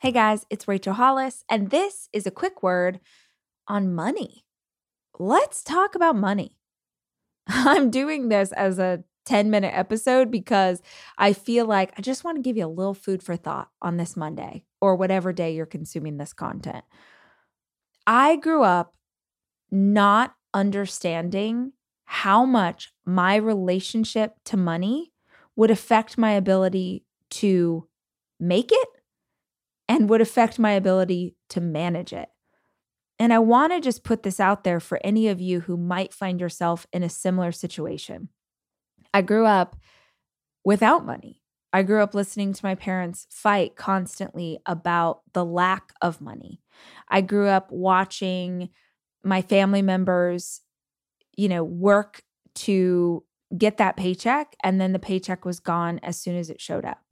Hey guys, it's Rachel Hollis, and this is a quick word on money. Let's talk about money. I'm doing this as a 10 minute episode because I feel like I just want to give you a little food for thought on this Monday or whatever day you're consuming this content. I grew up not understanding how much my relationship to money would affect my ability to make it and would affect my ability to manage it. And I want to just put this out there for any of you who might find yourself in a similar situation. I grew up without money. I grew up listening to my parents fight constantly about the lack of money. I grew up watching my family members, you know, work to get that paycheck and then the paycheck was gone as soon as it showed up.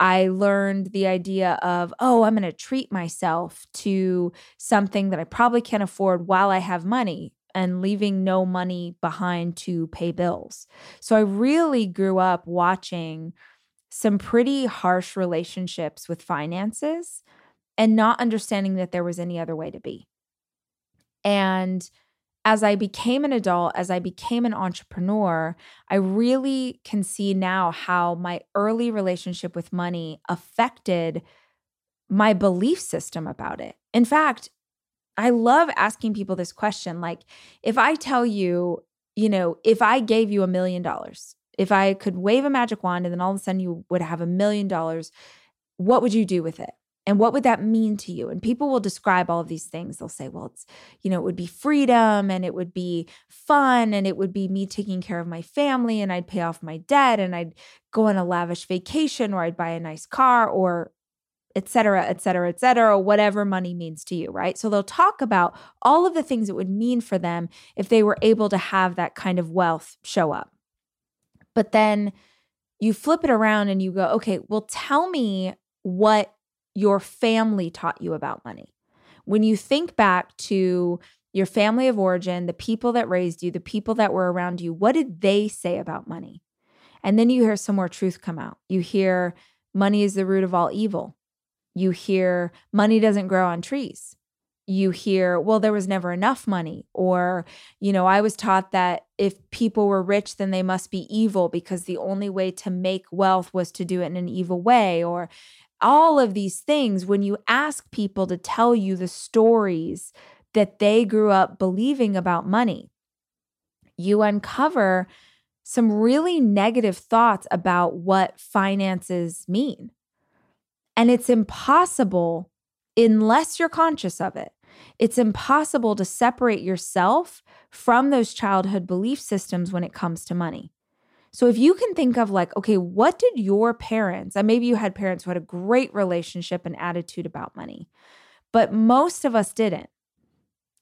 I learned the idea of, oh, I'm going to treat myself to something that I probably can't afford while I have money and leaving no money behind to pay bills. So I really grew up watching some pretty harsh relationships with finances and not understanding that there was any other way to be. And as I became an adult, as I became an entrepreneur, I really can see now how my early relationship with money affected my belief system about it. In fact, I love asking people this question like, if I tell you, you know, if I gave you a million dollars, if I could wave a magic wand and then all of a sudden you would have a million dollars, what would you do with it? And what would that mean to you? And people will describe all of these things. They'll say, well, it's, you know, it would be freedom and it would be fun and it would be me taking care of my family and I'd pay off my debt and I'd go on a lavish vacation or I'd buy a nice car or et cetera, et cetera, et cetera, whatever money means to you, right? So they'll talk about all of the things it would mean for them if they were able to have that kind of wealth show up. But then you flip it around and you go, okay, well, tell me what your family taught you about money. When you think back to your family of origin, the people that raised you, the people that were around you, what did they say about money? And then you hear some more truth come out. You hear money is the root of all evil. You hear money doesn't grow on trees. You hear, well, there was never enough money. Or, you know, I was taught that if people were rich, then they must be evil because the only way to make wealth was to do it in an evil way. Or all of these things, when you ask people to tell you the stories that they grew up believing about money, you uncover some really negative thoughts about what finances mean. And it's impossible, unless you're conscious of it, it's impossible to separate yourself from those childhood belief systems when it comes to money. So if you can think of like, okay, what did your parents, and maybe you had parents who had a great relationship and attitude about money, but most of us didn't.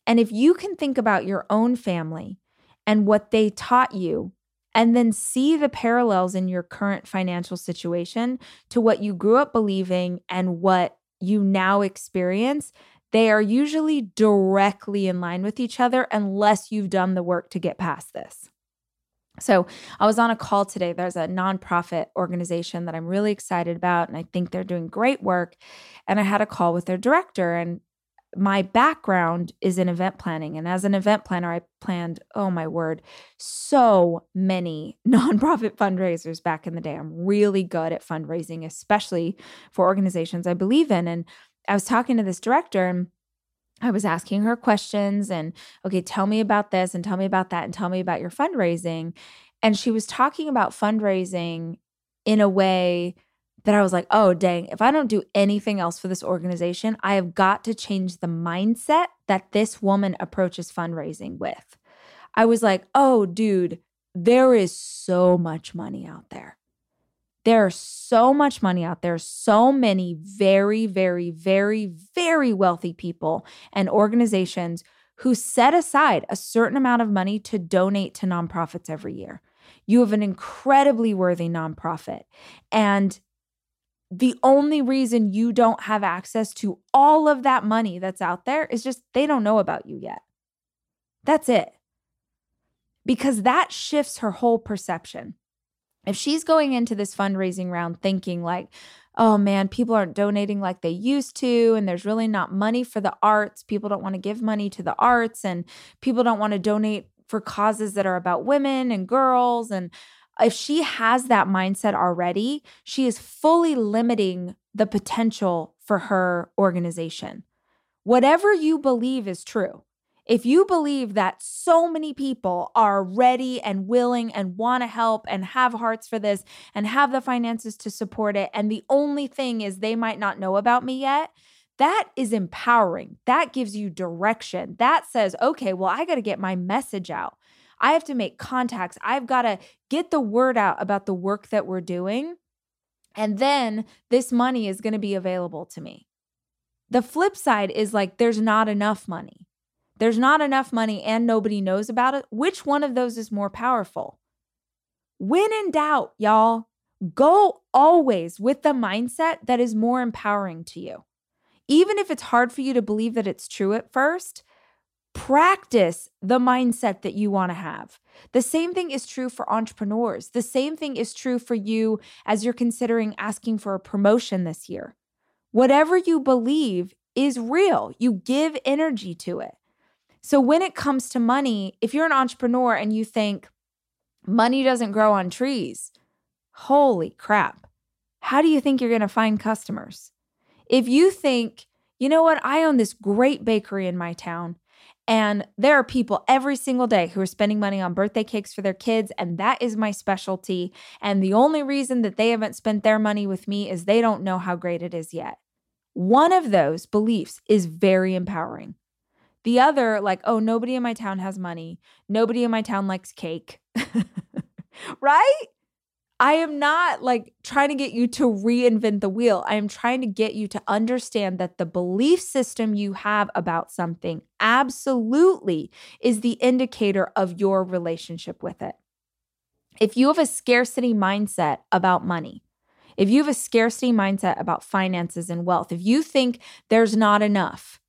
And if you can think about your own family and what they taught you, and then see the parallels in your current financial situation to what you grew up believing and what you now experience, they are usually directly in line with each other unless you've done the work to get past this. So, I was on a call today. There's a nonprofit organization that I'm really excited about, and I think they're doing great work. And I had a call with their director, and my background is in event planning. And as an event planner, I planned, oh my word, so many nonprofit fundraisers back in the day. I'm really good at fundraising, especially for organizations I believe in. And I was talking to this director, and I was asking her questions and, okay, tell me about this and tell me about that and tell me about your fundraising. And she was talking about fundraising in a way that I was like, oh, dang, if I don't do anything else for this organization, I have got to change the mindset that this woman approaches fundraising with. I was like, oh, dude, there is so much money out there. There's so much money out there, so many very, very, very, very wealthy people and organizations who set aside a certain amount of money to donate to nonprofits every year. You have an incredibly worthy nonprofit. And the only reason you don't have access to all of that money that's out there is just they don't know about you yet. That's it. Because that shifts her whole perception. If she's going into this fundraising round thinking, like, oh man, people aren't donating like they used to, and there's really not money for the arts. People don't want to give money to the arts, and people don't want to donate for causes that are about women and girls. And if she has that mindset already, she is fully limiting the potential for her organization. Whatever you believe is true. If you believe that so many people are ready and willing and want to help and have hearts for this and have the finances to support it, and the only thing is they might not know about me yet, that is empowering. That gives you direction. That says, okay, well, I got to get my message out. I have to make contacts. I've got to get the word out about the work that we're doing. And then this money is going to be available to me. The flip side is like, there's not enough money. There's not enough money and nobody knows about it. Which one of those is more powerful? When in doubt, y'all, go always with the mindset that is more empowering to you. Even if it's hard for you to believe that it's true at first, practice the mindset that you want to have. The same thing is true for entrepreneurs. The same thing is true for you as you're considering asking for a promotion this year. Whatever you believe is real, you give energy to it. So when it comes to money, if you're an entrepreneur and you think money doesn't grow on trees, holy crap. How do you think you're going to find customers? If you think, you know what, I own this great bakery in my town, and there are people every single day who are spending money on birthday cakes for their kids, and that is my specialty. And the only reason that they haven't spent their money with me is they don't know how great it is yet. One of those beliefs is very empowering. The other, like, oh, nobody in my town has money. Nobody in my town likes cake. right? I am not like trying to get you to reinvent the wheel. I am trying to get you to understand that the belief system you have about something absolutely is the indicator of your relationship with it. If you have a scarcity mindset about money, if you have a scarcity mindset about finances and wealth, if you think there's not enough,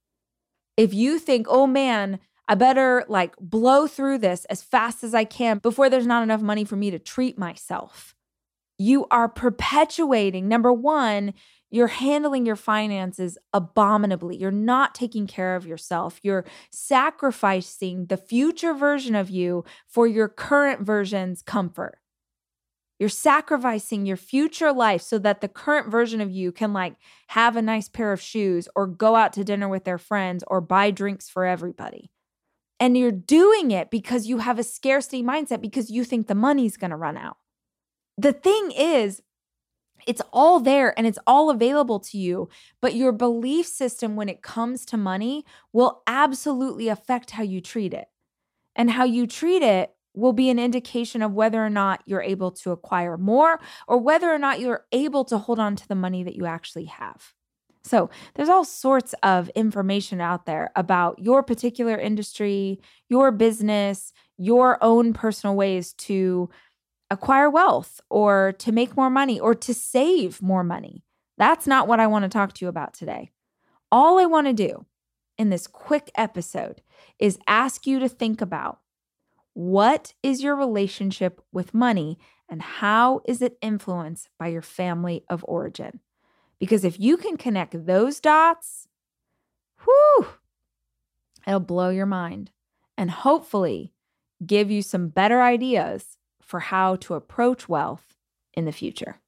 if you think, oh man, I better like blow through this as fast as I can before there's not enough money for me to treat myself, you are perpetuating, number one, you're handling your finances abominably. You're not taking care of yourself. You're sacrificing the future version of you for your current version's comfort. You're sacrificing your future life so that the current version of you can like have a nice pair of shoes or go out to dinner with their friends or buy drinks for everybody. And you're doing it because you have a scarcity mindset because you think the money's going to run out. The thing is, it's all there and it's all available to you, but your belief system when it comes to money will absolutely affect how you treat it. And how you treat it will be an indication of whether or not you're able to acquire more or whether or not you're able to hold on to the money that you actually have. So, there's all sorts of information out there about your particular industry, your business, your own personal ways to acquire wealth or to make more money or to save more money. That's not what I want to talk to you about today. All I want to do in this quick episode is ask you to think about what is your relationship with money and how is it influenced by your family of origin? Because if you can connect those dots, whew, it'll blow your mind and hopefully give you some better ideas for how to approach wealth in the future.